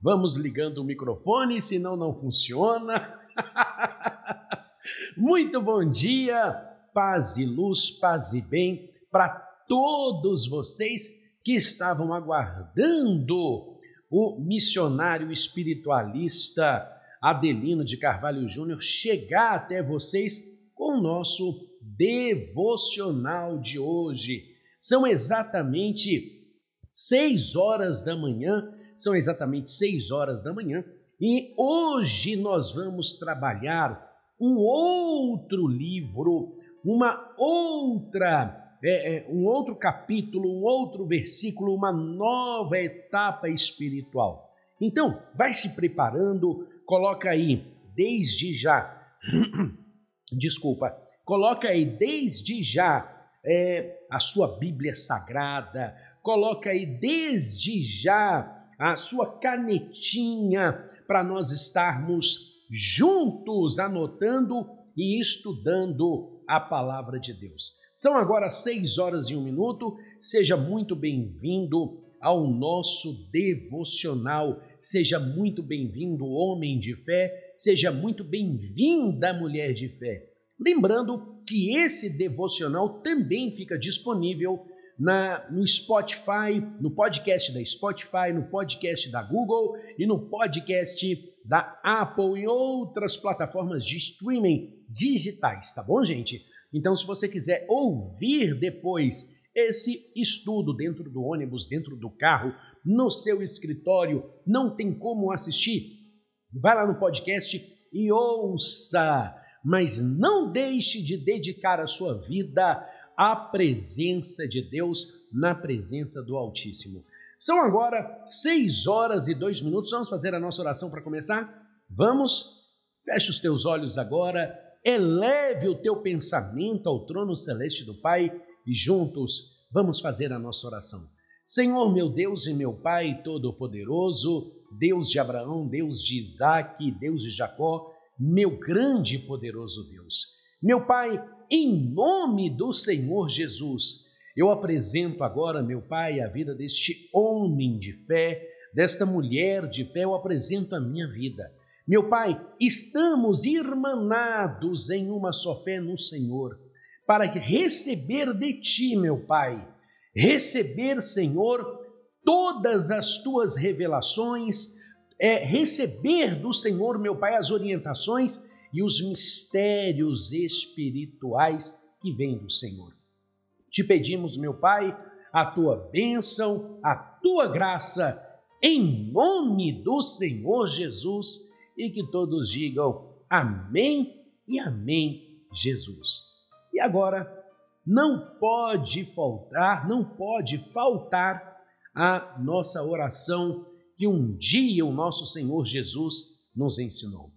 Vamos ligando o microfone, senão não funciona. Muito bom dia, paz e luz, paz e bem para todos vocês que estavam aguardando o missionário espiritualista Adelino de Carvalho Júnior chegar até vocês com o nosso devocional de hoje. São exatamente seis horas da manhã são exatamente 6 horas da manhã e hoje nós vamos trabalhar um outro livro, uma outra, é, é, um outro capítulo, um outro versículo, uma nova etapa espiritual. Então, vai se preparando, coloca aí desde já, desculpa, coloca aí desde já é, a sua Bíblia Sagrada, coloca aí desde já a sua canetinha para nós estarmos juntos anotando e estudando a palavra de Deus. São agora seis horas e um minuto. Seja muito bem-vindo ao nosso devocional. Seja muito bem-vindo, homem de fé. Seja muito bem-vinda, mulher de fé. Lembrando que esse devocional também fica disponível na, no Spotify, no podcast da Spotify, no podcast da Google e no podcast da Apple e outras plataformas de streaming digitais, tá bom, gente? Então, se você quiser ouvir depois esse estudo dentro do ônibus, dentro do carro, no seu escritório, não tem como assistir, vai lá no podcast e ouça, mas não deixe de dedicar a sua vida a presença de Deus na presença do Altíssimo. São agora seis horas e dois minutos. Vamos fazer a nossa oração para começar? Vamos? Feche os teus olhos agora, eleve o teu pensamento ao trono celeste do Pai e juntos vamos fazer a nossa oração. Senhor, meu Deus e meu Pai Todo-Poderoso, Deus de Abraão, Deus de Isaac, Deus de Jacó, meu grande e poderoso Deus. Meu Pai, em nome do Senhor Jesus, eu apresento agora, meu Pai, a vida deste homem de fé, desta mulher de fé, eu apresento a minha vida. Meu Pai, estamos irmanados em uma só fé no Senhor, para receber de Ti, meu Pai, receber, Senhor, todas as Tuas revelações, é, receber do Senhor, meu Pai, as orientações e os mistérios espirituais que vêm do Senhor. Te pedimos, meu Pai, a tua bênção, a tua graça, em nome do Senhor Jesus, e que todos digam amém e amém, Jesus. E agora, não pode faltar, não pode faltar a nossa oração que um dia o nosso Senhor Jesus nos ensinou.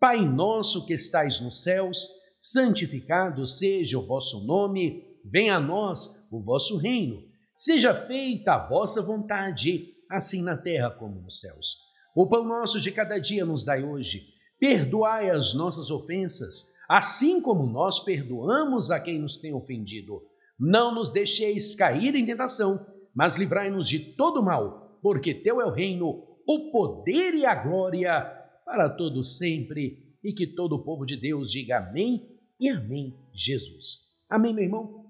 Pai nosso que estais nos céus, santificado seja o vosso nome, venha a nós o vosso reino. Seja feita a vossa vontade, assim na terra como nos céus. O pão nosso de cada dia nos dai hoje. Perdoai as nossas ofensas, assim como nós perdoamos a quem nos tem ofendido. Não nos deixeis cair em tentação, mas livrai-nos de todo mal, porque teu é o reino, o poder e a glória para todo sempre e que todo o povo de Deus diga amém e amém, Jesus. Amém, meu irmão?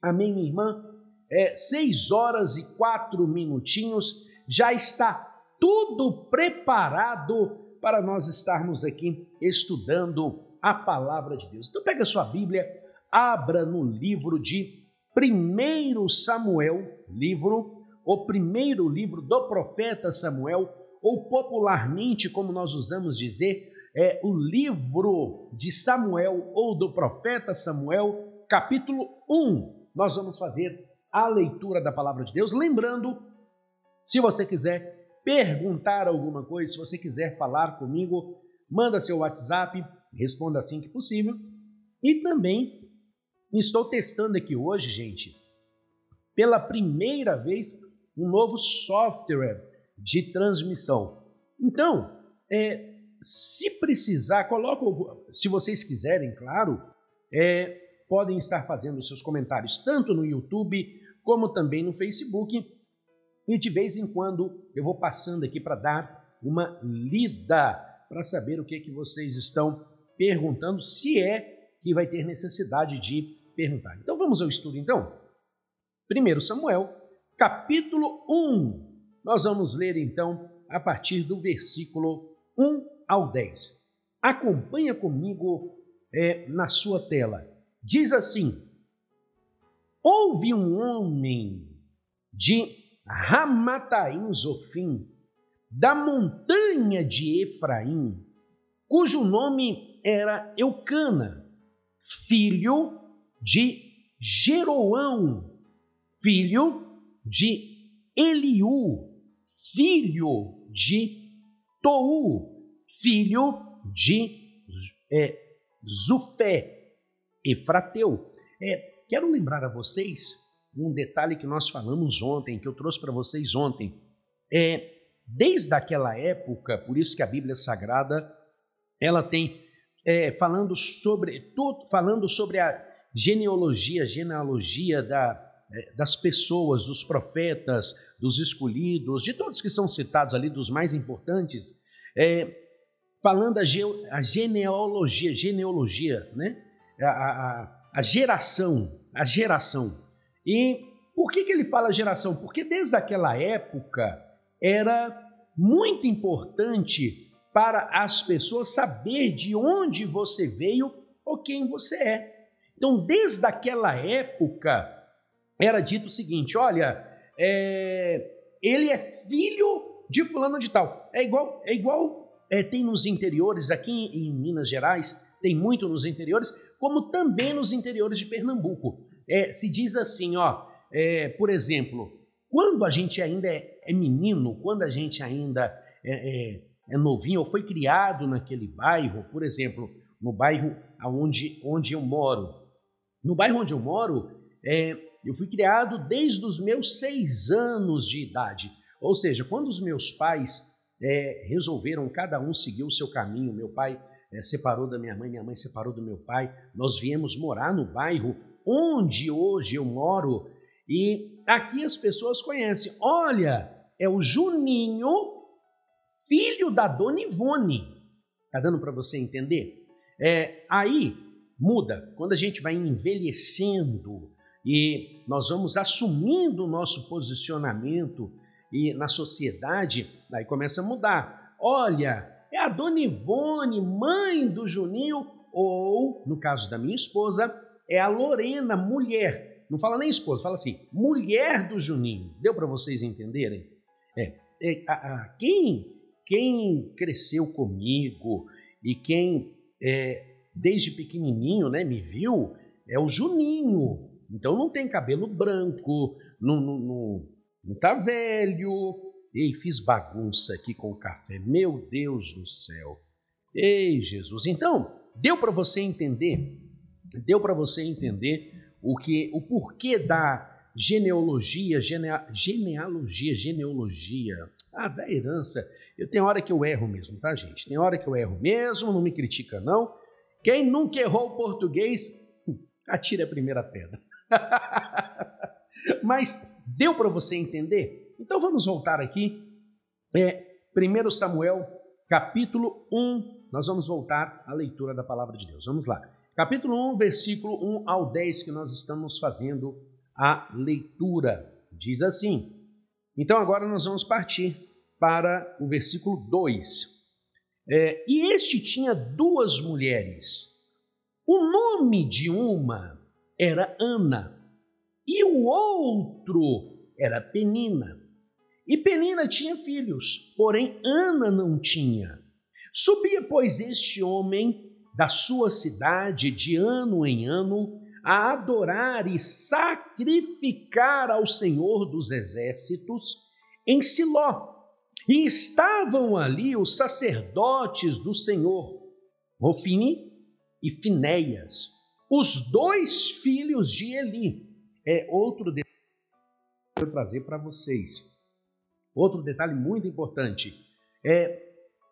Amém, minha irmã? É, seis horas e quatro minutinhos, já está tudo preparado para nós estarmos aqui estudando a palavra de Deus. Então pega a sua Bíblia, abra no livro de 1 Samuel, livro, o primeiro livro do profeta Samuel, ou popularmente, como nós usamos dizer, é o livro de Samuel ou do profeta Samuel, capítulo 1. Nós vamos fazer a leitura da palavra de Deus. Lembrando, se você quiser perguntar alguma coisa, se você quiser falar comigo, manda seu WhatsApp, responda assim que possível. E também estou testando aqui hoje, gente, pela primeira vez, um novo software de transmissão. Então, é, se precisar, coloco, se vocês quiserem, claro, é, podem estar fazendo seus comentários tanto no YouTube como também no Facebook. e de vez em quando eu vou passando aqui para dar uma lida para saber o que, que vocês estão perguntando, se é que vai ter necessidade de perguntar. Então vamos ao estudo então? 1 Samuel, capítulo 1. Nós vamos ler então a partir do versículo 1 ao 10. Acompanha comigo é, na sua tela. Diz assim: Houve um homem de Ramataim Zofim, da montanha de Efraim, cujo nome era Eucana, filho de Jeroão, filho de Eliú, filho de Tou, filho de é, Zufé, Efrateu. É, quero lembrar a vocês um detalhe que nós falamos ontem, que eu trouxe para vocês ontem. É, desde aquela época, por isso que a Bíblia Sagrada ela tem é, falando sobre tudo, falando sobre a genealogia, genealogia da, das pessoas, dos profetas, dos escolhidos, de todos que são citados ali, dos mais importantes, é, falando a, ge, a, genealogia, genealogia, né? A, a, a geração, a geração. E por que, que ele fala geração? Porque desde aquela época era muito importante para as pessoas saber de onde você veio ou quem você é. Então, desde aquela época, era dito o seguinte: olha, é, ele é filho de fulano de tal. É igual, é igual é, tem nos interiores, aqui em, em Minas Gerais, tem muito nos interiores, como também nos interiores de Pernambuco é, se diz assim, ó, é, por exemplo, quando a gente ainda é, é menino, quando a gente ainda é, é, é, novinho ou foi criado naquele bairro, por exemplo, no bairro onde, onde eu moro. No bairro onde eu moro, é, eu fui criado desde os meus seis anos de idade. Ou seja, quando os meus pais é, resolveram cada um seguir o seu caminho, meu pai é, separou da minha mãe, minha mãe separou do meu pai, nós viemos morar no bairro onde hoje eu moro e aqui as pessoas conhecem. Olha, é o Juninho, filho da Dona Ivone. Tá dando para você entender? É, aí muda quando a gente vai envelhecendo e nós vamos assumindo o nosso posicionamento e na sociedade, aí começa a mudar. Olha, é a Dona Ivone, mãe do Juninho, ou, no caso da minha esposa, é a Lorena, mulher. Não fala nem esposa, fala assim, mulher do Juninho. Deu para vocês entenderem? É, é a, a, quem, quem cresceu comigo e quem é, desde pequenininho né, me viu é o Juninho. Então não tem cabelo branco, não, não, não, não tá velho. Ei, fiz bagunça aqui com o café. Meu Deus do céu. Ei, Jesus. Então, deu para você entender Deu para você entender o que, o porquê da genealogia, genea, genealogia, genealogia, ah, da herança. Eu tenho hora que eu erro mesmo, tá, gente? Tem hora que eu erro mesmo, não me critica não. Quem nunca errou o português, atire a primeira pedra. Mas deu para você entender? Então vamos voltar aqui. É, 1 Samuel, capítulo 1. Nós vamos voltar à leitura da palavra de Deus. Vamos lá capítulo 1, versículo 1 ao 10, que nós estamos fazendo a leitura. Diz assim: Então agora nós vamos partir para o versículo 2. É, e este tinha duas mulheres. O nome de uma era Ana e o outro era Penina. E Penina tinha filhos, porém Ana não tinha. Subia, pois, este homem da sua cidade de ano em ano a adorar e sacrificar ao Senhor dos exércitos em Siló. E estavam ali os sacerdotes do Senhor, Rofini e Finéias, os dois filhos de Eli. É outro detalhe que eu vou trazer para vocês. Outro detalhe muito importante é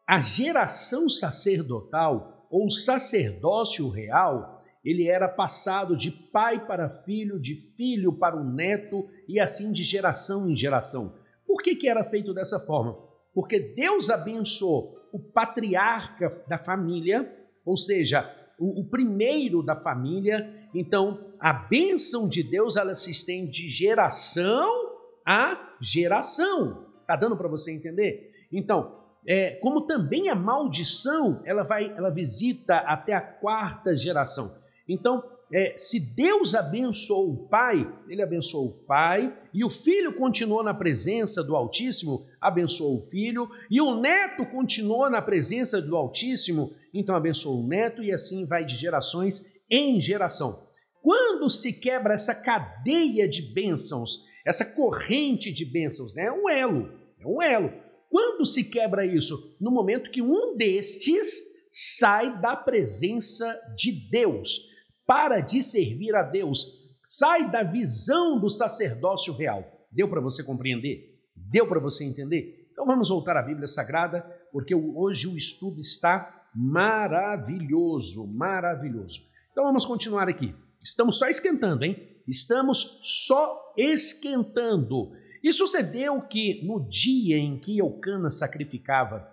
a geração sacerdotal ou sacerdócio real, ele era passado de pai para filho, de filho para o neto e assim de geração em geração. Por que, que era feito dessa forma? Porque Deus abençoou o patriarca da família, ou seja, o, o primeiro da família. Então, a bênção de Deus ela se estende de geração a geração. Tá dando para você entender? Então, é, como também a maldição, ela vai, ela visita até a quarta geração. Então, é, se Deus abençoou o pai, ele abençoou o pai, e o filho continuou na presença do Altíssimo, abençoou o filho, e o neto continuou na presença do Altíssimo, então abençoou o neto, e assim vai de gerações em geração. Quando se quebra essa cadeia de bênçãos, essa corrente de bênçãos, né? é um elo, é um elo. Quando se quebra isso? No momento que um destes sai da presença de Deus para de servir a Deus, sai da visão do sacerdócio real. Deu para você compreender? Deu para você entender? Então vamos voltar à Bíblia Sagrada, porque hoje o estudo está maravilhoso, maravilhoso. Então vamos continuar aqui. Estamos só esquentando, hein? Estamos só esquentando. E sucedeu que no dia em que Eucana sacrificava,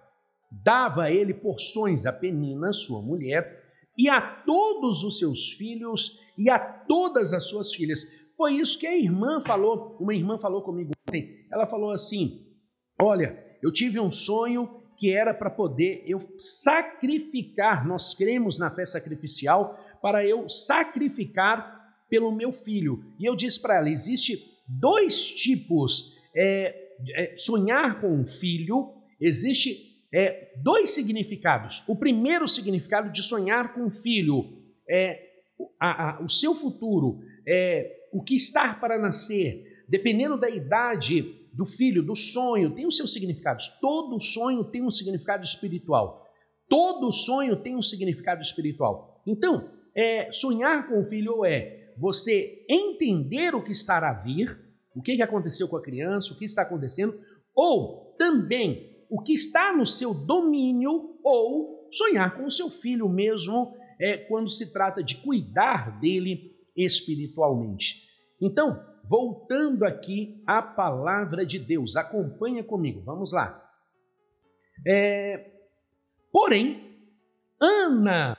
dava ele porções a Penina, sua mulher, e a todos os seus filhos e a todas as suas filhas. Foi isso que a irmã falou, uma irmã falou comigo ontem. Ela falou assim: Olha, eu tive um sonho que era para poder eu sacrificar, nós cremos na fé sacrificial, para eu sacrificar pelo meu filho. E eu disse para ela: existe dois tipos, é, é, sonhar com um filho, existe é, dois significados. O primeiro significado de sonhar com o filho é a, a, o seu futuro, é o que está para nascer, dependendo da idade do filho, do sonho, tem os seus significados. Todo sonho tem um significado espiritual. Todo sonho tem um significado espiritual. Então, é, sonhar com o filho é você entender o que está a vir, o que aconteceu com a criança, o que está acontecendo, ou também o que está no seu domínio ou sonhar com o seu filho mesmo é, quando se trata de cuidar dele espiritualmente. Então, voltando aqui à palavra de Deus, acompanha comigo, vamos lá. É, porém, Ana,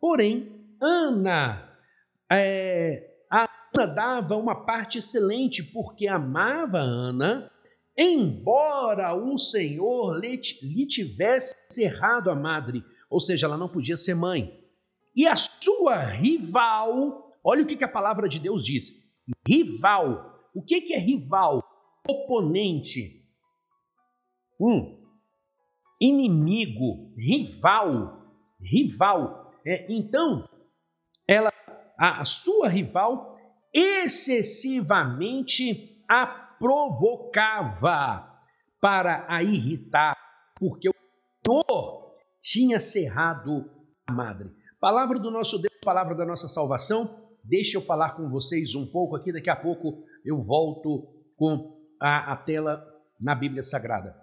porém, Ana, é, a Ana dava uma parte excelente porque amava Ana embora o Senhor lhe, tivesse cerrado a madre, ou seja, ela não podia ser mãe. E a sua rival, olha o que, que a palavra de Deus diz: rival. O que, que é rival? Oponente. Um. Inimigo, rival, rival. É, então, ela, a, a sua rival, excessivamente a provocava para a irritar, porque o Senhor tinha cerrado a madre. Palavra do nosso Deus, palavra da nossa salvação. Deixa eu falar com vocês um pouco aqui, daqui a pouco eu volto com a, a tela na Bíblia Sagrada.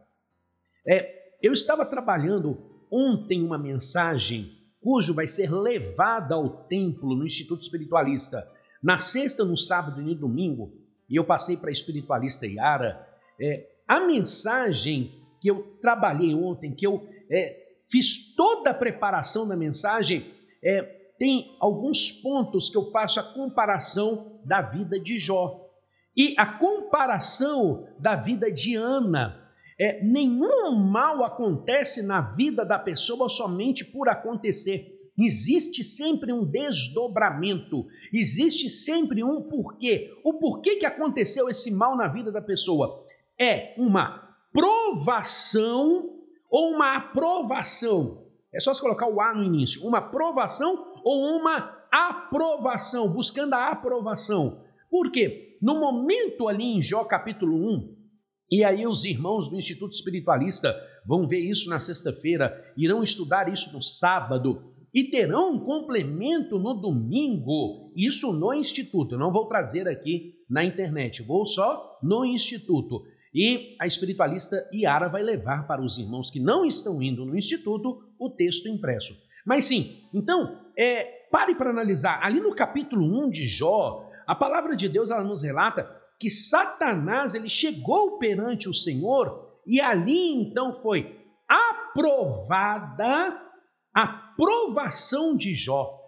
É, eu estava trabalhando ontem uma mensagem cujo vai ser levada ao templo no Instituto Espiritualista na sexta, no sábado e no domingo e eu passei para a espiritualista Yara, é, a mensagem que eu trabalhei ontem, que eu é, fiz toda a preparação da mensagem, é, tem alguns pontos que eu faço a comparação da vida de Jó e a comparação da vida de Ana. É, nenhum mal acontece na vida da pessoa somente por acontecer existe sempre um desdobramento, existe sempre um porquê. O porquê que aconteceu esse mal na vida da pessoa é uma provação ou uma aprovação. É só se colocar o A no início, uma provação ou uma aprovação, buscando a aprovação. Por quê? No momento ali em Jó capítulo 1, e aí os irmãos do Instituto Espiritualista vão ver isso na sexta-feira, irão estudar isso no sábado, e terão um complemento no domingo, isso no Instituto. Eu não vou trazer aqui na internet, vou só no Instituto. E a espiritualista Iara vai levar para os irmãos que não estão indo no Instituto o texto impresso. Mas sim, então, é, pare para analisar. Ali no capítulo 1 de Jó, a palavra de Deus ela nos relata que Satanás ele chegou perante o Senhor e ali então foi aprovada a provação de Jó.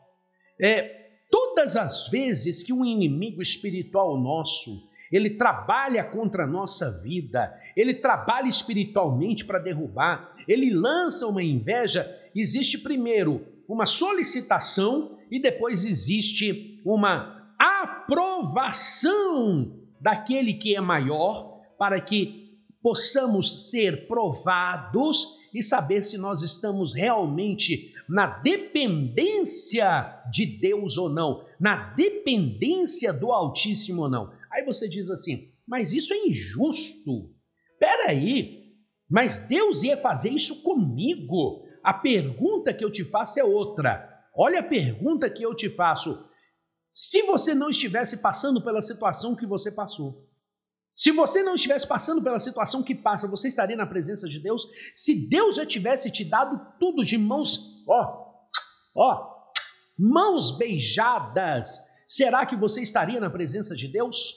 É, todas as vezes que um inimigo espiritual nosso ele trabalha contra a nossa vida, ele trabalha espiritualmente para derrubar, ele lança uma inveja, existe primeiro uma solicitação e depois existe uma aprovação daquele que é maior para que possamos ser provados e saber se nós estamos realmente na dependência de Deus ou não, na dependência do Altíssimo ou não. Aí você diz assim, mas isso é injusto. Peraí, mas Deus ia fazer isso comigo. A pergunta que eu te faço é outra. Olha a pergunta que eu te faço. Se você não estivesse passando pela situação que você passou, se você não estivesse passando pela situação que passa, você estaria na presença de Deus? Se Deus já tivesse te dado tudo de mãos, ó, ó, mãos beijadas, será que você estaria na presença de Deus?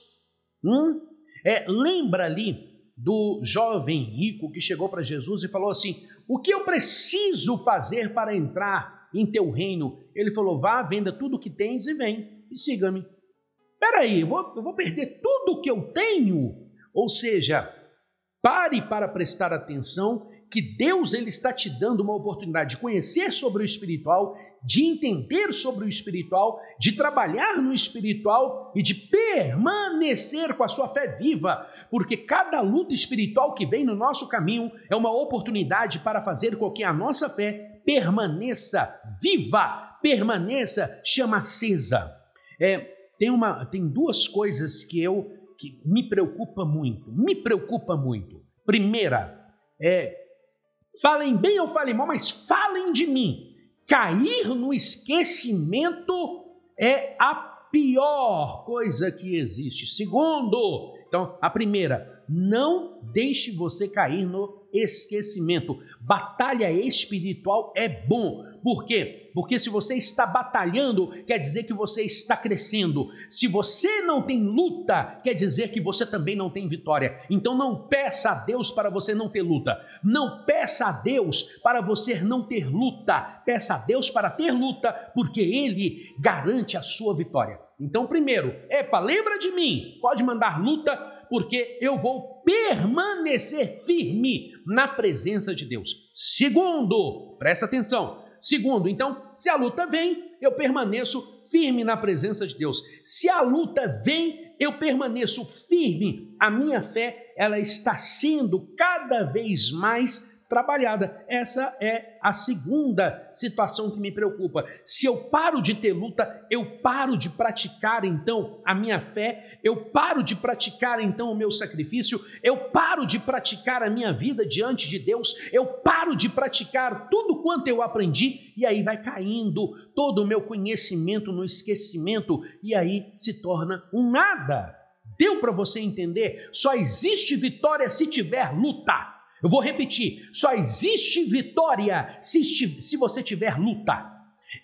Hum? É, lembra ali do jovem rico que chegou para Jesus e falou assim: O que eu preciso fazer para entrar em teu reino? Ele falou: Vá, venda tudo o que tens e vem e siga-me. Peraí, eu vou, eu vou perder tudo o que eu tenho? Ou seja, pare para prestar atenção que Deus ele está te dando uma oportunidade de conhecer sobre o espiritual de entender sobre o espiritual, de trabalhar no espiritual e de permanecer com a sua fé viva, porque cada luta espiritual que vem no nosso caminho é uma oportunidade para fazer com que a nossa fé permaneça viva, permaneça chama acesa. É, tem, uma, tem duas coisas que eu que me preocupa muito, me preocupa muito. Primeira, é falem bem ou falem mal, mas falem de mim cair no esquecimento é a pior coisa que existe. Segundo, então, a primeira, não deixe você cair no esquecimento. Batalha espiritual é bom. Por quê? Porque se você está batalhando, quer dizer que você está crescendo. Se você não tem luta, quer dizer que você também não tem vitória. Então não peça a Deus para você não ter luta. Não peça a Deus para você não ter luta. Peça a Deus para ter luta, porque Ele garante a sua vitória. Então, primeiro, epa, lembra de mim. Pode mandar luta, porque eu vou permanecer firme na presença de Deus. Segundo, presta atenção. Segundo, então, se a luta vem, eu permaneço firme na presença de Deus. Se a luta vem, eu permaneço firme. A minha fé, ela está sendo cada vez mais trabalhada. Essa é a segunda situação que me preocupa. Se eu paro de ter luta, eu paro de praticar então a minha fé, eu paro de praticar então o meu sacrifício, eu paro de praticar a minha vida diante de Deus, eu paro de praticar tudo quanto eu aprendi e aí vai caindo todo o meu conhecimento no esquecimento e aí se torna um nada. Deu para você entender? Só existe vitória se tiver luta. Eu vou repetir: só existe vitória se, se você tiver luta.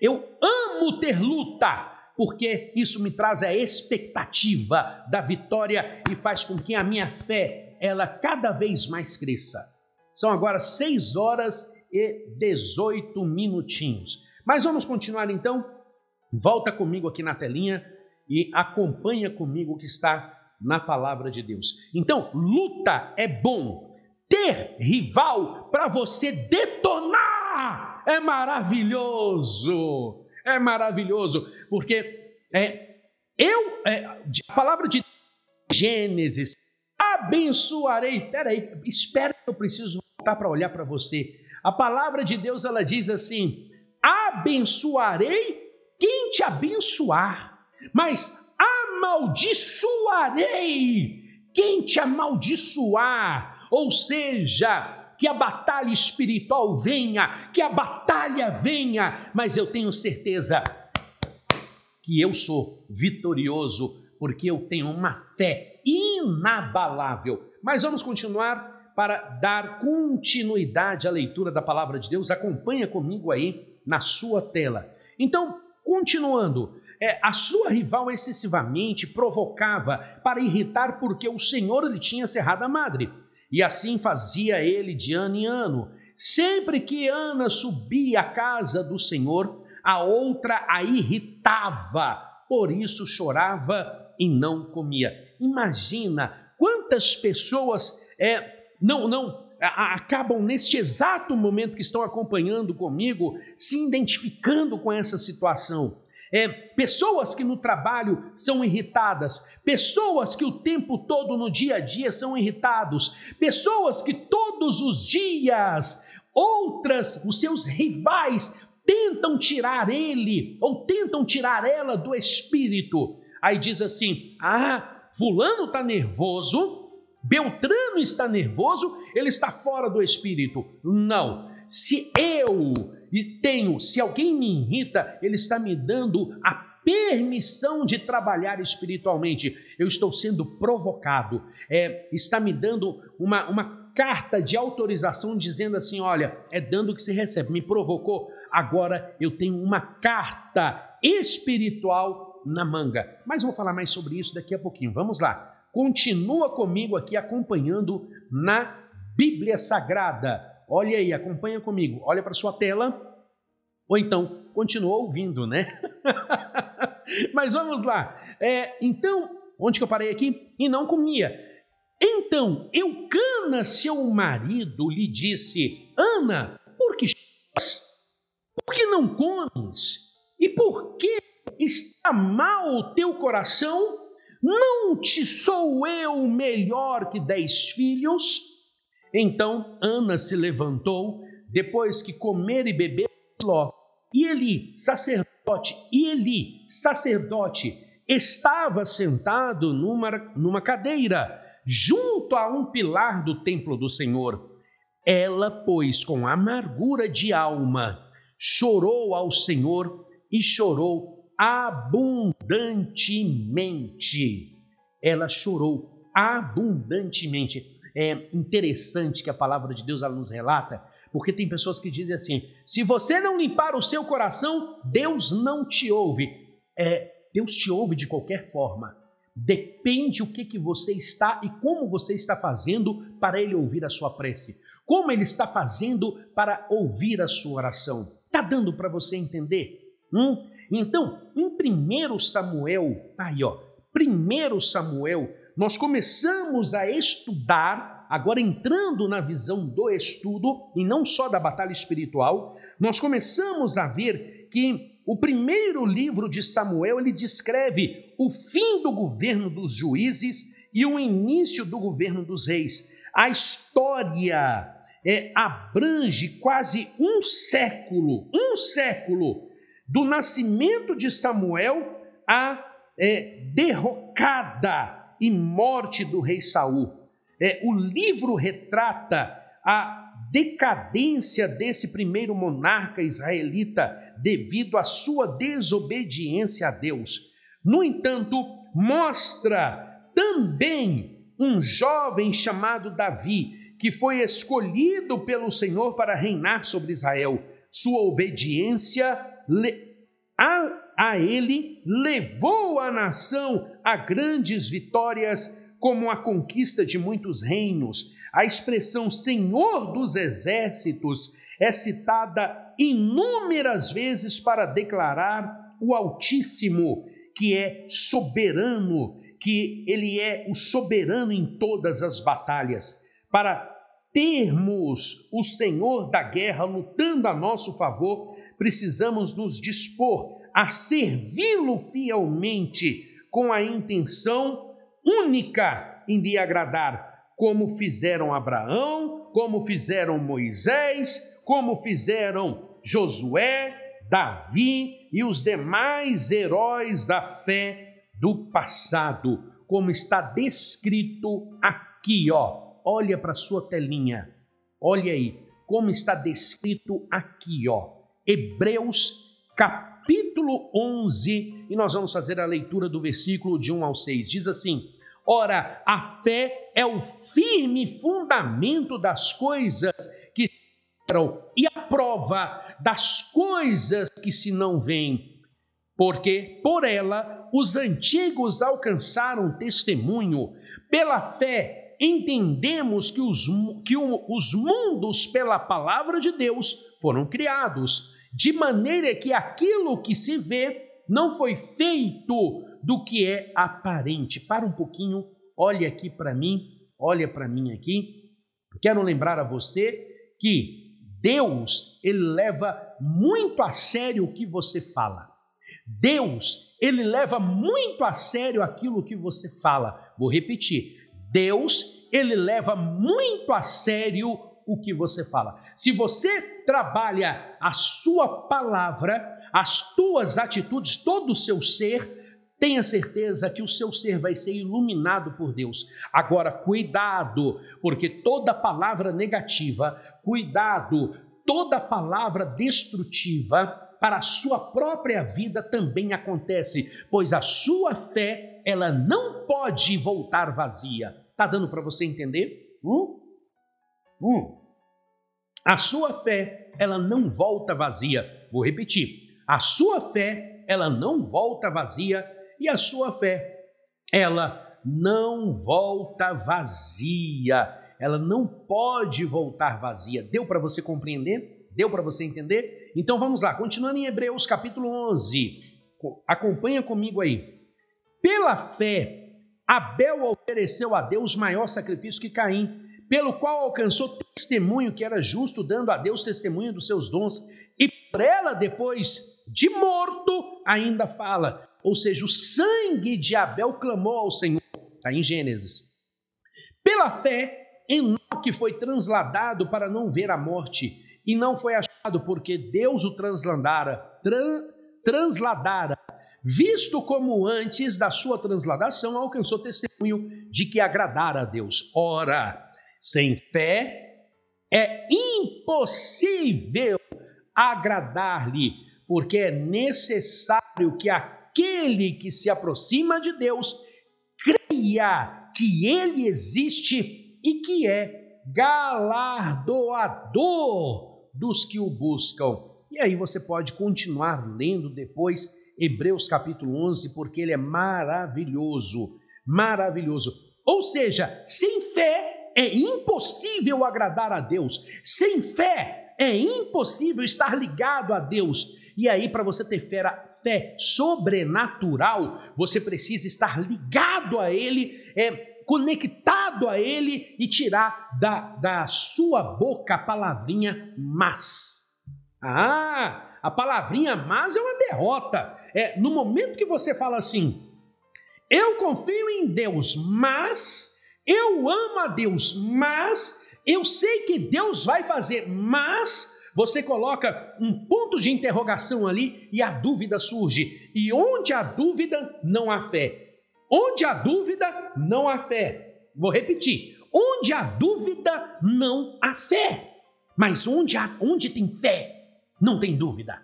Eu amo ter luta, porque isso me traz a expectativa da vitória e faz com que a minha fé ela cada vez mais cresça. São agora 6 horas e 18 minutinhos. Mas vamos continuar então. Volta comigo aqui na telinha e acompanha comigo o que está na palavra de Deus. Então, luta é bom, ter rival para você detonar é maravilhoso. É maravilhoso, porque é, eu, é, a palavra de Gênesis, abençoarei. Peraí, espera que eu preciso voltar para olhar para você. A palavra de Deus ela diz assim: abençoarei quem te abençoar, mas amaldiçoarei quem te amaldiçoar ou seja, que a batalha espiritual venha, que a batalha venha, mas eu tenho certeza que eu sou vitorioso, porque eu tenho uma fé inabalável. Mas vamos continuar para dar continuidade à leitura da palavra de Deus. Acompanha comigo aí na sua tela. Então, continuando, é, a sua rival excessivamente provocava para irritar porque o Senhor lhe tinha cerrado a madre. E assim fazia ele de ano em ano. Sempre que Ana subia à casa do Senhor, a outra a irritava, por isso chorava e não comia. Imagina quantas pessoas é, não, não acabam neste exato momento que estão acompanhando comigo, se identificando com essa situação. É, pessoas que no trabalho são irritadas, pessoas que o tempo todo no dia a dia são irritados, pessoas que todos os dias outras, os seus rivais, tentam tirar ele ou tentam tirar ela do espírito. Aí diz assim: ah, Fulano está nervoso, Beltrano está nervoso, ele está fora do espírito. Não. Se eu tenho, se alguém me irrita, ele está me dando a permissão de trabalhar espiritualmente. Eu estou sendo provocado. É, está me dando uma, uma carta de autorização dizendo assim: olha, é dando que se recebe. Me provocou, agora eu tenho uma carta espiritual na manga. Mas vou falar mais sobre isso daqui a pouquinho. Vamos lá. Continua comigo aqui acompanhando na Bíblia Sagrada. Olha aí, acompanha comigo. Olha para sua tela. Ou então, continua ouvindo, né? Mas vamos lá. É, então, onde que eu parei aqui? E não comia. Então, Eucana, seu marido, lhe disse: Ana, por que Por que não comes? E por que está mal o teu coração? Não te sou eu melhor que dez filhos? Então Ana se levantou, depois que comer e beber, e ele, sacerdote, e sacerdote, estava sentado numa, numa cadeira, junto a um pilar do templo do Senhor. Ela, pois, com amargura de alma, chorou ao Senhor e chorou abundantemente. Ela chorou abundantemente. É interessante que a palavra de Deus ela nos relata, porque tem pessoas que dizem assim: se você não limpar o seu coração, Deus não te ouve. É, Deus te ouve de qualquer forma. Depende o que, que você está e como você está fazendo para Ele ouvir a sua prece. Como Ele está fazendo para ouvir a sua oração. Está dando para você entender? Hum? Então, em 1 Samuel, aí ó, 1 Samuel, nós começamos a estudar, agora entrando na visão do estudo, e não só da batalha espiritual, nós começamos a ver que o primeiro livro de Samuel ele descreve o fim do governo dos juízes e o início do governo dos reis. A história é, abrange quase um século, um século do nascimento de Samuel à é, derrocada e morte do rei Saul. É, o livro retrata a decadência desse primeiro monarca israelita devido à sua desobediência a Deus. No entanto, mostra também um jovem chamado Davi, que foi escolhido pelo Senhor para reinar sobre Israel. Sua obediência a, a ele levou a nação a grandes vitórias, como a conquista de muitos reinos. A expressão Senhor dos Exércitos é citada inúmeras vezes para declarar o Altíssimo, que é soberano, que ele é o soberano em todas as batalhas. Para termos o Senhor da guerra lutando a nosso favor, precisamos nos dispor a servi-lo fielmente, com a intenção única em lhe agradar, como fizeram Abraão, como fizeram Moisés, como fizeram Josué, Davi e os demais heróis da fé do passado, como está descrito aqui, ó. Olha para sua telinha. Olha aí como está descrito aqui, ó. Hebreus capítulo 11, e nós vamos fazer a leitura do versículo de 1 ao 6. Diz assim: Ora, a fé é o firme fundamento das coisas que esperam e a prova das coisas que se não veem. porque por ela os antigos alcançaram testemunho. Pela fé, entendemos que os, que os mundos, pela palavra de Deus, foram criados, de maneira que aquilo que se vê não foi feito do que é aparente. Para um pouquinho, olhe aqui para mim, olha para mim aqui. Quero lembrar a você que Deus, ele leva muito a sério o que você fala. Deus, ele leva muito a sério aquilo que você fala. Vou repetir. Deus, ele leva muito a sério o que você fala. Se você trabalha a sua palavra, as tuas atitudes, todo o seu ser, tenha certeza que o seu ser vai ser iluminado por Deus. Agora, cuidado, porque toda palavra negativa, cuidado, toda palavra destrutiva para a sua própria vida também acontece, pois a sua fé, ela não pode voltar vazia. Tá dando para você entender? Hum? Hum. A sua fé, ela não volta vazia. Vou repetir. A sua fé, ela não volta vazia e a sua fé, ela não volta vazia. Ela não pode voltar vazia. Deu para você compreender? Deu para você entender? Então vamos lá, continuando em Hebreus capítulo 11. Acompanha comigo aí. Pela fé, Abel ofereceu a Deus maior sacrifício que Caim, pelo qual alcançou testemunho que era justo, dando a Deus testemunho dos seus dons, e por ela, depois de morto, ainda fala. Ou seja, o sangue de Abel clamou ao Senhor. Está em Gênesis. Pela fé, Enoque foi transladado para não ver a morte e não foi achado porque Deus o transladara, tran, transladara, visto como antes da sua transladação alcançou testemunho de que agradara a Deus. Ora, sem fé é impossível agradar-lhe, porque é necessário que aquele que se aproxima de Deus creia que ele existe e que é galardoador dos que o buscam. E aí você pode continuar lendo depois Hebreus capítulo 11, porque ele é maravilhoso, maravilhoso. Ou seja, sem fé é impossível agradar a Deus. Sem fé é impossível estar ligado a Deus. E aí, para você ter fé, fé sobrenatural, você precisa estar ligado a Ele, é, conectado a Ele e tirar da, da sua boca a palavrinha mas. Ah, a palavrinha mas é uma derrota. É no momento que você fala assim, eu confio em Deus, mas eu amo a Deus, mas eu sei que Deus vai fazer, mas você coloca um ponto de interrogação ali e a dúvida surge. E onde há dúvida, não há fé. Onde há dúvida, não há fé. Vou repetir. Onde há dúvida, não há fé. Mas onde, há, onde tem fé, não tem dúvida.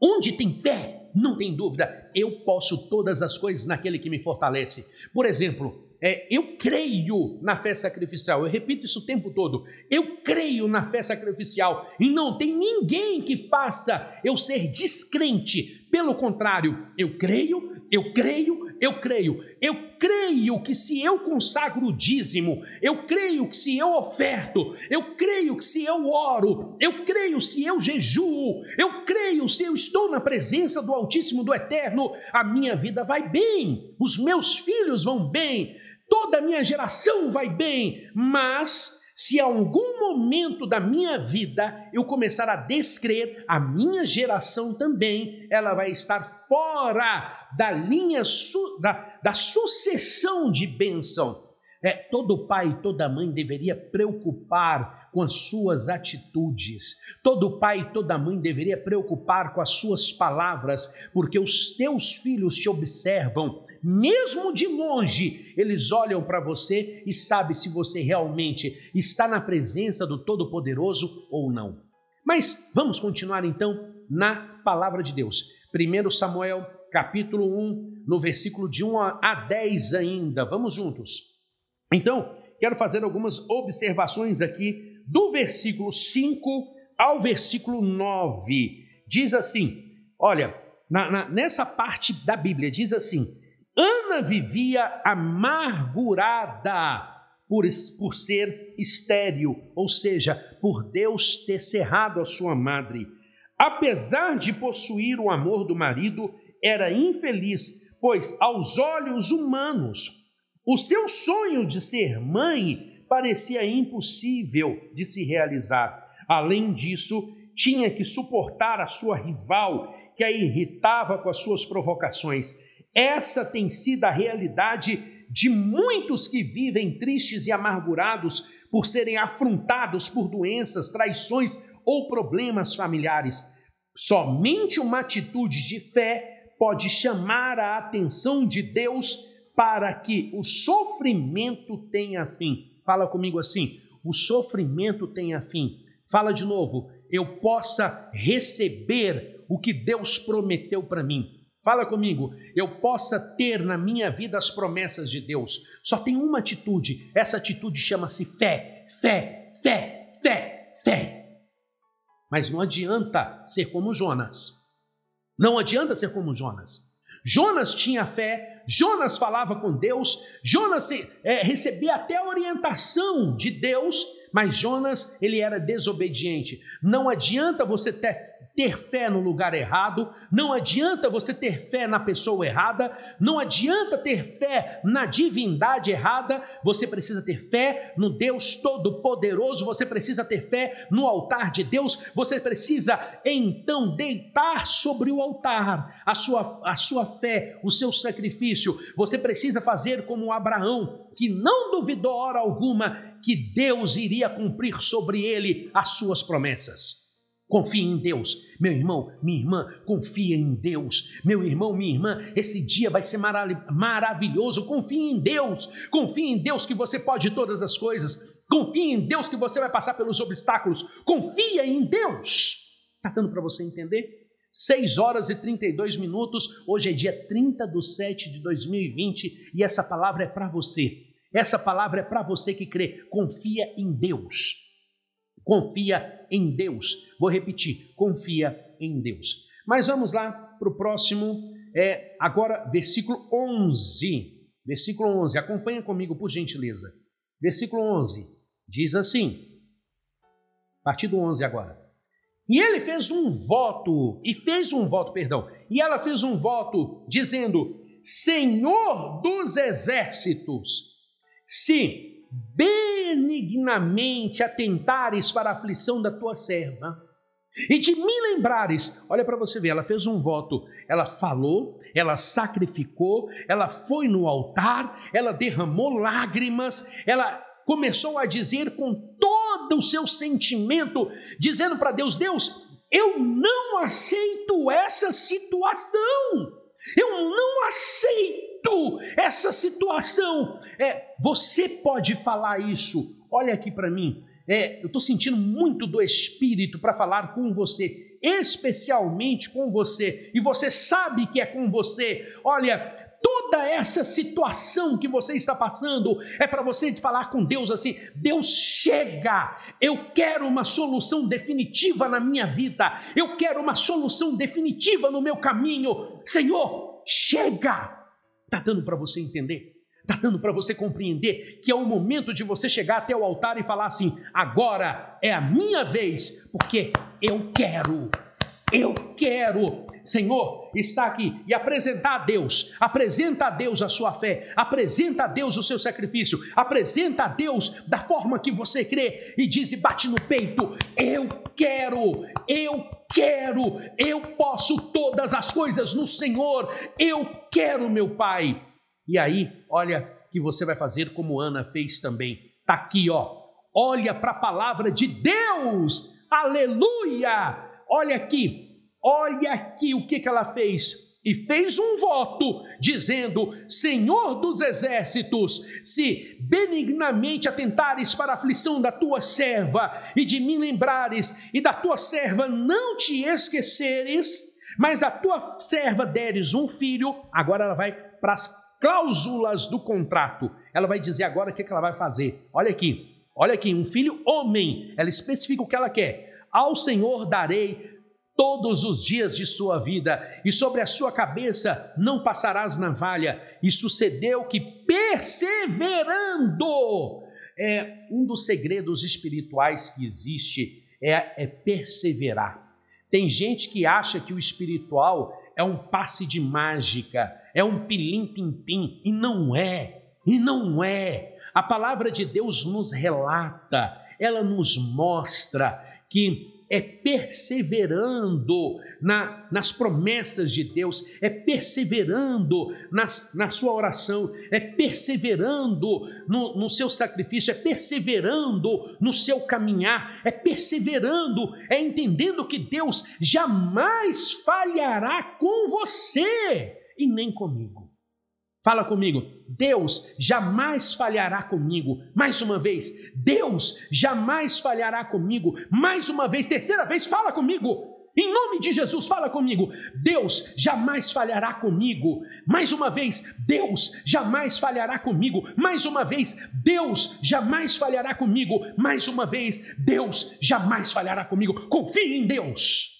Onde tem fé, não tem dúvida. Eu posso todas as coisas naquele que me fortalece. Por exemplo, é, eu creio na fé sacrificial, eu repito isso o tempo todo. Eu creio na fé sacrificial e não tem ninguém que faça eu ser descrente. Pelo contrário, eu creio, eu creio, eu creio. Eu creio que se eu consagro o dízimo, eu creio que se eu oferto, eu creio que se eu oro, eu creio se eu jejuo, eu creio se eu estou na presença do Altíssimo, do Eterno, a minha vida vai bem, os meus filhos vão bem, toda a minha geração vai bem, mas se em algum momento da minha vida eu começar a descrer, a minha geração também, ela vai estar fora da linha su, da, da sucessão de bênção. É, todo pai e toda mãe deveria preocupar com as suas atitudes. Todo pai e toda mãe deveria preocupar com as suas palavras, porque os teus filhos te observam, mesmo de longe, eles olham para você e sabem se você realmente está na presença do Todo-Poderoso ou não. Mas vamos continuar então na palavra de Deus. 1 Samuel capítulo 1, no versículo de 1 a 10 ainda. Vamos juntos. Então, quero fazer algumas observações aqui do versículo 5 ao versículo 9. Diz assim: Olha, na, na, nessa parte da Bíblia, diz assim: Ana vivia amargurada por, por ser estéril, ou seja, por Deus ter cerrado a sua madre. Apesar de possuir o amor do marido, era infeliz, pois aos olhos humanos, o seu sonho de ser mãe parecia impossível de se realizar. Além disso, tinha que suportar a sua rival, que a irritava com as suas provocações. Essa tem sido a realidade de muitos que vivem tristes e amargurados por serem afrontados por doenças, traições ou problemas familiares. Somente uma atitude de fé pode chamar a atenção de Deus para que o sofrimento tenha fim. Fala comigo assim: o sofrimento tenha fim. Fala de novo, eu possa receber o que Deus prometeu para mim. Fala comigo, eu possa ter na minha vida as promessas de Deus. Só tem uma atitude, essa atitude chama-se fé, fé, fé, fé, fé. Mas não adianta ser como Jonas. Não adianta ser como Jonas. Jonas tinha fé, Jonas falava com Deus, Jonas é, recebia até a orientação de Deus, mas Jonas ele era desobediente. Não adianta você ter ter fé no lugar errado, não adianta você ter fé na pessoa errada, não adianta ter fé na divindade errada, você precisa ter fé no Deus Todo-Poderoso, você precisa ter fé no altar de Deus, você precisa então deitar sobre o altar a sua, a sua fé, o seu sacrifício, você precisa fazer como Abraão, que não duvidou hora alguma que Deus iria cumprir sobre ele as suas promessas. Confie em Deus. Meu irmão, minha irmã, confia em Deus. Meu irmão, minha irmã, esse dia vai ser maravilhoso. Confie em Deus. Confie em Deus que você pode todas as coisas. Confie em Deus que você vai passar pelos obstáculos. Confia em Deus. Está dando para você entender? 6 horas e 32 minutos. Hoje é dia 30 de 7 de 2020 e essa palavra é para você. Essa palavra é para você que crê. Confia em Deus. Confia em Deus. Vou repetir: confia em Deus. Mas vamos lá para o próximo, é agora versículo 11. Versículo 11, acompanha comigo por gentileza. Versículo 11 diz assim: a partir do 11 agora. E ele fez um voto, e fez um voto, perdão, e ela fez um voto dizendo: Senhor dos exércitos, se benignamente atentares para a aflição da tua serva e de me lembrares. Olha para você ver, ela fez um voto, ela falou, ela sacrificou, ela foi no altar, ela derramou lágrimas, ela começou a dizer com todo o seu sentimento, dizendo para Deus: Deus, eu não aceito essa situação, eu não aceito essa situação. É, você pode falar isso. Olha aqui para mim. É, eu estou sentindo muito do Espírito para falar com você, especialmente com você, e você sabe que é com você. Olha, toda essa situação que você está passando é para você falar com Deus assim: Deus chega, eu quero uma solução definitiva na minha vida, eu quero uma solução definitiva no meu caminho. Senhor, chega, Está dando para você entender? Está dando para você compreender que é o momento de você chegar até o altar e falar assim: agora é a minha vez, porque eu quero, eu quero. Senhor, está aqui e apresentar a Deus, apresenta a Deus a sua fé, apresenta a Deus o seu sacrifício, apresenta a Deus da forma que você crê e diz e bate no peito: eu quero, eu quero, eu posso todas as coisas no Senhor, eu quero, meu Pai. E aí, olha que você vai fazer como Ana fez também. Está aqui, ó. Olha para a palavra de Deus. Aleluia! Olha aqui, olha aqui o que, que ela fez e fez um voto, dizendo: Senhor dos exércitos, se benignamente atentares para a aflição da tua serva e de mim lembrares, e da tua serva não te esqueceres, mas a tua serva deres um filho, agora ela vai para as cláusulas do contrato, ela vai dizer agora o que, que ela vai fazer. Olha aqui, olha aqui, um filho homem, ela especifica o que ela quer. Ao Senhor darei todos os dias de sua vida, e sobre a sua cabeça não passarás navalha. E sucedeu que, perseverando, é um dos segredos espirituais que existe é, é perseverar. Tem gente que acha que o espiritual é um passe de mágica, é um pilim-pim-pim, e não é, e não é. A palavra de Deus nos relata, ela nos mostra que é perseverando na, nas promessas de Deus, é perseverando nas, na sua oração, é perseverando no, no seu sacrifício, é perseverando no seu caminhar, é perseverando, é entendendo que Deus jamais falhará com você e nem comigo. Fala comigo, Deus jamais falhará comigo. Mais uma vez, Deus jamais falhará comigo. Mais uma vez, terceira vez, fala comigo. Em nome de Jesus, fala comigo. Deus jamais falhará comigo. Mais uma vez, Deus jamais falhará comigo. Mais uma vez, Deus jamais falhará comigo. Mais uma vez, Deus jamais falhará comigo. Confie em Deus.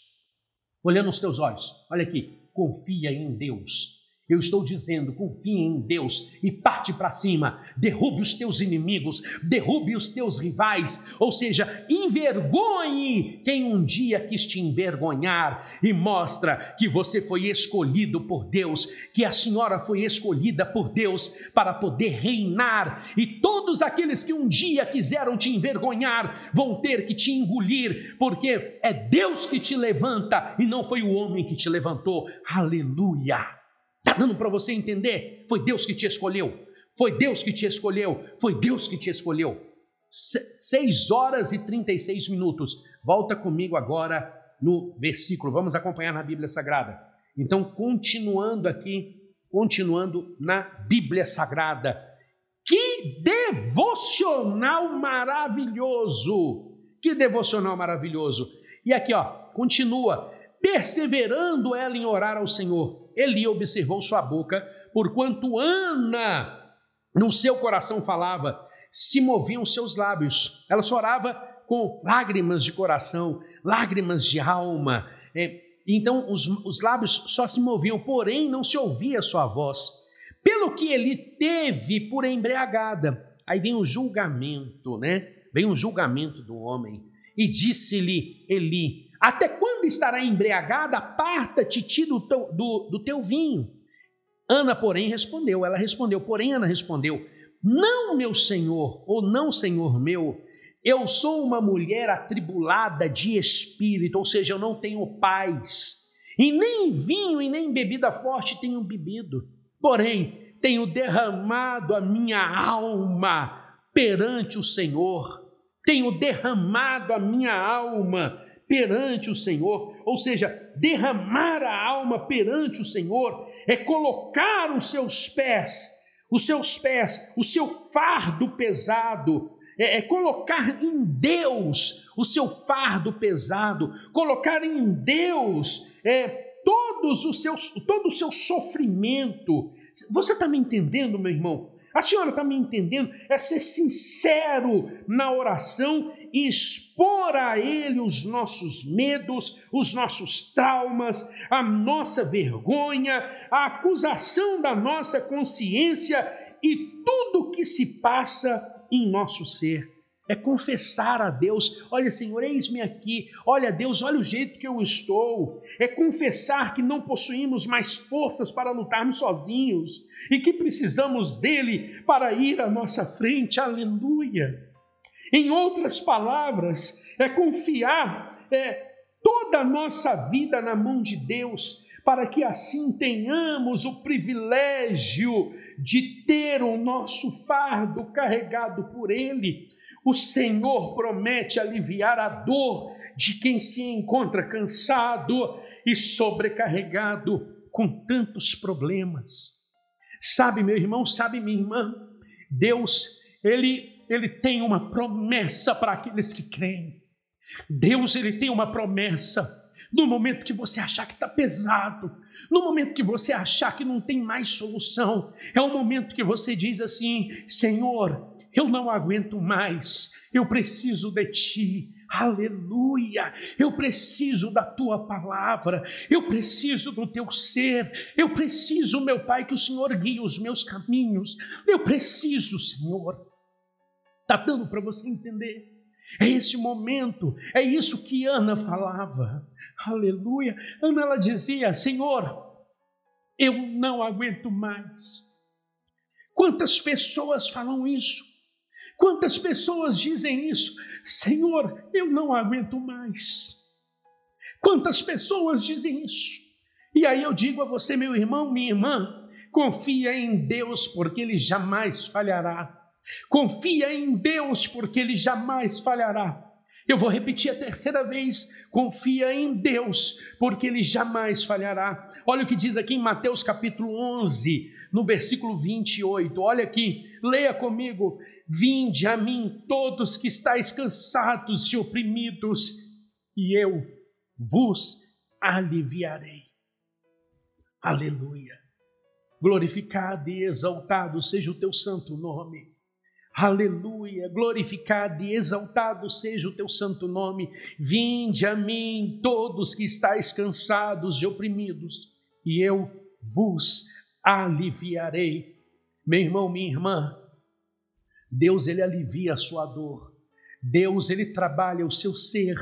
Olhando nos teus olhos, olha aqui. Confia em Deus eu estou dizendo, confie em Deus e parte para cima. Derrube os teus inimigos, derrube os teus rivais, ou seja, envergonhe quem um dia quis te envergonhar e mostra que você foi escolhido por Deus, que a senhora foi escolhida por Deus para poder reinar e todos aqueles que um dia quiseram te envergonhar vão ter que te engolir, porque é Deus que te levanta e não foi o homem que te levantou. Aleluia! Está dando para você entender? Foi Deus que te escolheu. Foi Deus que te escolheu. Foi Deus que te escolheu. 6 horas e 36 minutos. Volta comigo agora no versículo. Vamos acompanhar na Bíblia Sagrada. Então, continuando aqui, continuando na Bíblia Sagrada. Que devocional maravilhoso! Que devocional maravilhoso! E aqui, ó, continua perseverando ela em orar ao Senhor Eli observou sua boca, porquanto Ana no seu coração falava, se moviam seus lábios. Ela só orava com lágrimas de coração, lágrimas de alma. É, então os, os lábios só se moviam, porém não se ouvia sua voz. Pelo que ele teve por embriagada. Aí vem o julgamento, né? Vem o julgamento do homem. E disse-lhe Eli: até quando estará embriagada? Aparta-te do, do, do teu vinho. Ana, porém, respondeu. Ela respondeu, porém, Ana respondeu: Não, meu senhor, ou não, senhor meu, eu sou uma mulher atribulada de espírito, ou seja, eu não tenho paz, e nem vinho e nem bebida forte tenho bebido. Porém, tenho derramado a minha alma perante o Senhor, tenho derramado a minha alma perante o Senhor, ou seja, derramar a alma perante o Senhor é colocar os seus pés, os seus pés, o seu fardo pesado, é, é colocar em Deus o seu fardo pesado, colocar em Deus é, todos os seus, todo o seu sofrimento. Você está me entendendo, meu irmão? A senhora está me entendendo? É ser sincero na oração e expor a Ele os nossos medos, os nossos traumas, a nossa vergonha, a acusação da nossa consciência e tudo que se passa em nosso ser. É confessar a Deus: olha, Senhor, eis-me aqui. Olha, Deus, olha o jeito que eu estou. É confessar que não possuímos mais forças para lutarmos sozinhos e que precisamos dele para ir à nossa frente. Aleluia. Em outras palavras, é confiar é, toda a nossa vida na mão de Deus, para que assim tenhamos o privilégio de ter o nosso fardo carregado por Ele. O Senhor promete aliviar a dor de quem se encontra cansado e sobrecarregado com tantos problemas. Sabe, meu irmão, sabe, minha irmã, Deus, Ele ele tem uma promessa para aqueles que creem. Deus, ele tem uma promessa. No momento que você achar que está pesado, no momento que você achar que não tem mais solução, é o momento que você diz assim: Senhor, eu não aguento mais, eu preciso de ti. Aleluia! Eu preciso da tua palavra, eu preciso do teu ser, eu preciso, meu Pai, que o Senhor guie os meus caminhos, eu preciso, Senhor. Está dando para você entender? É esse momento, é isso que Ana falava. Aleluia! Ana ela dizia: Senhor, eu não aguento mais. Quantas pessoas falam isso? Quantas pessoas dizem isso? Senhor, eu não aguento mais. Quantas pessoas dizem isso? E aí eu digo a você, meu irmão, minha irmã, confia em Deus, porque Ele jamais falhará. Confia em Deus, porque Ele jamais falhará. Eu vou repetir a terceira vez: confia em Deus, porque Ele jamais falhará. Olha o que diz aqui em Mateus capítulo 11, no versículo 28. Olha aqui, leia comigo. Vinde a mim todos que estáis cansados e oprimidos, e eu vos aliviarei. Aleluia. Glorificado e exaltado seja o teu santo nome. Aleluia, glorificado e exaltado seja o teu santo nome. Vinde a mim todos que estáis cansados e oprimidos, e eu vos aliviarei. Meu irmão, minha irmã, Deus ele alivia a sua dor. Deus ele trabalha o seu ser.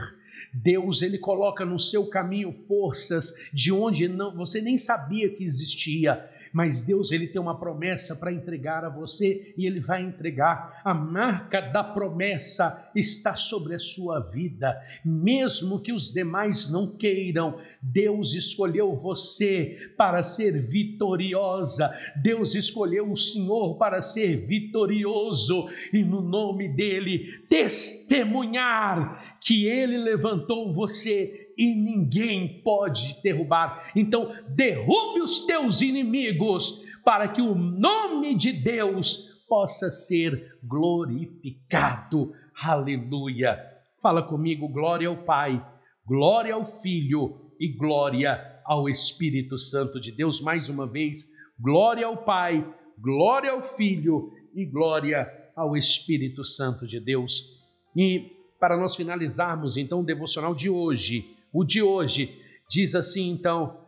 Deus ele coloca no seu caminho forças de onde não você nem sabia que existia mas Deus ele tem uma promessa para entregar a você e ele vai entregar. A marca da promessa está sobre a sua vida, mesmo que os demais não queiram. Deus escolheu você para ser vitoriosa. Deus escolheu o Senhor para ser vitorioso e no nome dele testemunhar que ele levantou você e ninguém pode derrubar. Então, derrube os teus inimigos para que o nome de Deus possa ser glorificado. Aleluia. Fala comigo, glória ao Pai, glória ao Filho e glória ao Espírito Santo de Deus. Mais uma vez, glória ao Pai, glória ao Filho e glória ao Espírito Santo de Deus. E para nós finalizarmos então o devocional de hoje, o de hoje diz assim então: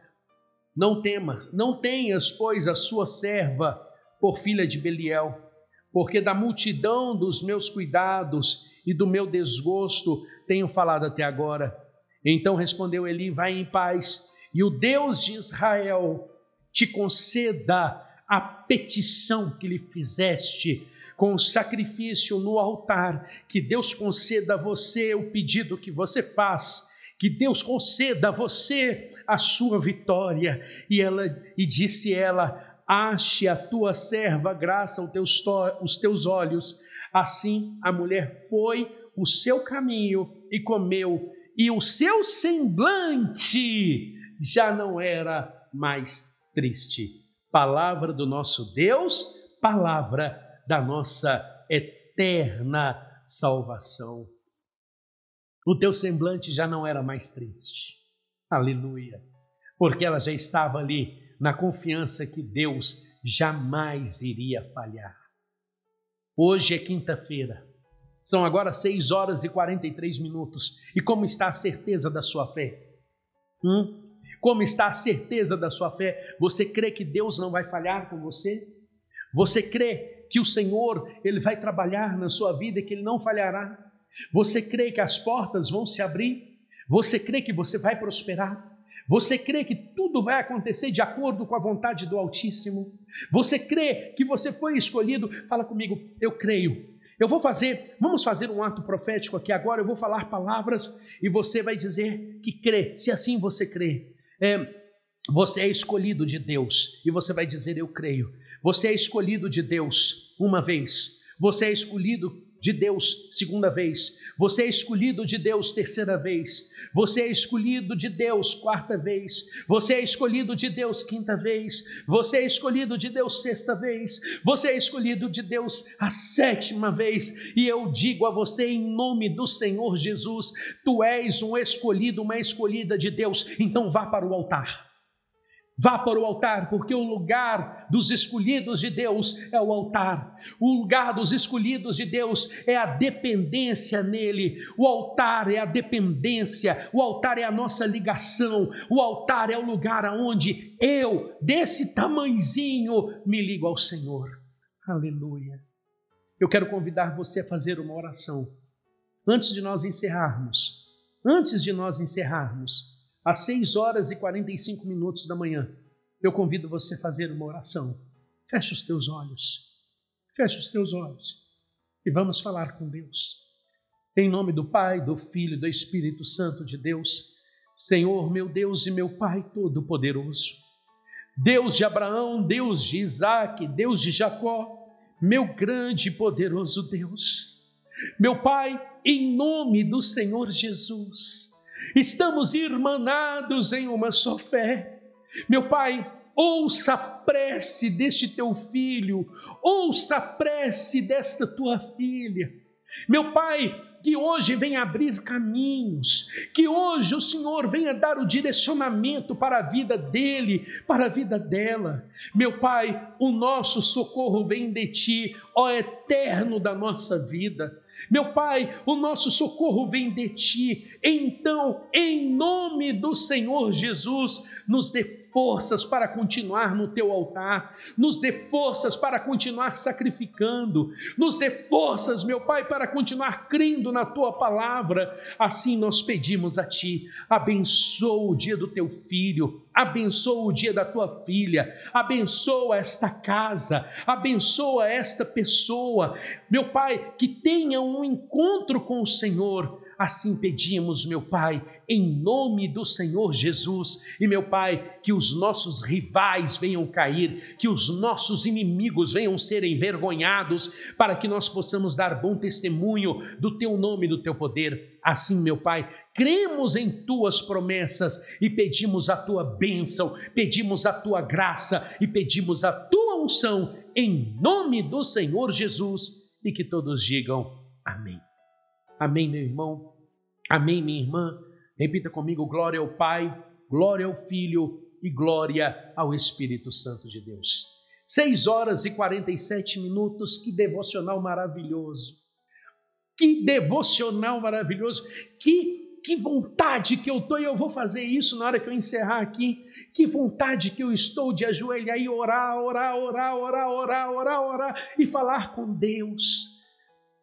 Não temas, não tenhas, pois, a sua serva por filha de Beliel, porque da multidão dos meus cuidados e do meu desgosto tenho falado até agora. Então respondeu Eli: Vai em paz, e o Deus de Israel te conceda a petição que lhe fizeste com o sacrifício no altar, que Deus conceda a você o pedido que você faz que Deus conceda a você a sua vitória. E ela e disse ela: Ache a tua serva graça aos teus, os teus olhos. Assim a mulher foi o seu caminho e comeu, e o seu semblante já não era mais triste. Palavra do nosso Deus, palavra da nossa eterna salvação o teu semblante já não era mais triste. Aleluia. Porque ela já estava ali na confiança que Deus jamais iria falhar. Hoje é quinta-feira. São agora 6 horas e 43 minutos. E como está a certeza da sua fé? Hum? Como está a certeza da sua fé? Você crê que Deus não vai falhar com você? Você crê que o Senhor ele vai trabalhar na sua vida e que ele não falhará? Você crê que as portas vão se abrir? Você crê que você vai prosperar? Você crê que tudo vai acontecer de acordo com a vontade do Altíssimo? Você crê que você foi escolhido? Fala comigo, eu creio. Eu vou fazer, vamos fazer um ato profético aqui agora. Eu vou falar palavras e você vai dizer que crê. Se assim você crê, é, você é escolhido de Deus e você vai dizer: Eu creio. Você é escolhido de Deus uma vez. Você é escolhido de Deus segunda vez, você é escolhido de Deus terceira vez, você é escolhido de Deus quarta vez, você é escolhido de Deus quinta vez, você é escolhido de Deus sexta vez, você é escolhido de Deus a sétima vez, e eu digo a você em nome do Senhor Jesus, tu és um escolhido, uma escolhida de Deus, então vá para o altar. Vá para o altar, porque o lugar dos escolhidos de Deus é o altar. O lugar dos escolhidos de Deus é a dependência nele. O altar é a dependência, o altar é a nossa ligação. O altar é o lugar aonde eu, desse tamanzinho, me ligo ao Senhor. Aleluia. Eu quero convidar você a fazer uma oração. Antes de nós encerrarmos, antes de nós encerrarmos, às 6 horas e 45 minutos da manhã, eu convido você a fazer uma oração. Feche os teus olhos. Feche os teus olhos e vamos falar com Deus. Em nome do Pai, do Filho e do Espírito Santo de Deus, Senhor, meu Deus e meu Pai Todo-Poderoso, Deus de Abraão, Deus de Isaac, Deus de Jacó, meu grande e poderoso Deus, meu Pai, em nome do Senhor Jesus, estamos irmanados em uma só fé. Meu Pai, ouça a prece deste teu filho, ouça a prece desta tua filha. Meu Pai, que hoje venha abrir caminhos, que hoje o Senhor venha dar o direcionamento para a vida dele, para a vida dela. Meu Pai, o nosso socorro vem de ti, ó eterno da nossa vida. Meu Pai, o nosso socorro vem de ti. Então, em nome do Senhor Jesus, nos dê forças para continuar no teu altar, nos dê forças para continuar sacrificando, nos dê forças, meu Pai, para continuar crendo na tua palavra. Assim nós pedimos a ti, abençoa o dia do teu filho, abençoa o dia da tua filha, abençoa esta casa, abençoa esta pessoa, meu Pai, que tenha um encontro com o Senhor Assim pedimos, meu Pai, em nome do Senhor Jesus. E, meu Pai, que os nossos rivais venham cair, que os nossos inimigos venham ser envergonhados, para que nós possamos dar bom testemunho do Teu nome e do Teu poder. Assim, meu Pai, cremos em Tuas promessas e pedimos a Tua bênção, pedimos a Tua graça e pedimos a Tua unção, em nome do Senhor Jesus. E que todos digam amém. Amém, meu irmão. Amém, minha irmã. Repita comigo: glória ao Pai, glória ao Filho e glória ao Espírito Santo de Deus. Seis horas e 47 minutos, que devocional maravilhoso. Que devocional maravilhoso. Que, que vontade que eu estou e eu vou fazer isso na hora que eu encerrar aqui. Que vontade que eu estou de ajoelhar e orar, orar, orar, orar, orar, orar, orar e falar com Deus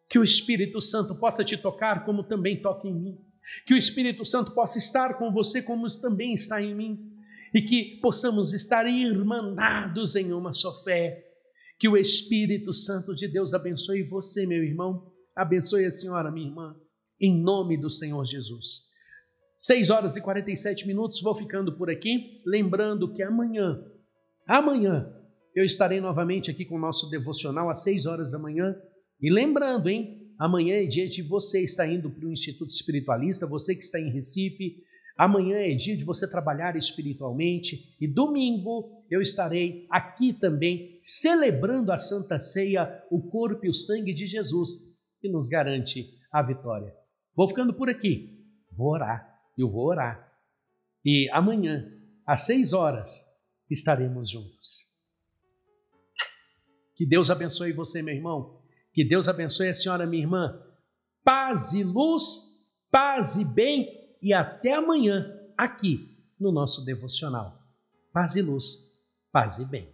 que o Espírito Santo possa te tocar como também toca em mim. Que o Espírito Santo possa estar com você como também está em mim. E que possamos estar irmanados em uma só fé. Que o Espírito Santo de Deus abençoe você, meu irmão. Abençoe a senhora, minha irmã. Em nome do Senhor Jesus. 6 horas e 47 minutos, vou ficando por aqui. Lembrando que amanhã, amanhã, eu estarei novamente aqui com o nosso devocional às 6 horas da manhã e lembrando, hein? Amanhã é dia de você estar indo para o Instituto Espiritualista, você que está em Recife. Amanhã é dia de você trabalhar espiritualmente. E domingo eu estarei aqui também celebrando a Santa Ceia, o corpo e o sangue de Jesus, que nos garante a vitória. Vou ficando por aqui. Vou orar. Eu vou orar. E amanhã, às seis horas, estaremos juntos. Que Deus abençoe você, meu irmão. Que Deus abençoe a senhora, minha irmã. Paz e luz, paz e bem, e até amanhã, aqui no nosso devocional. Paz e luz, paz e bem.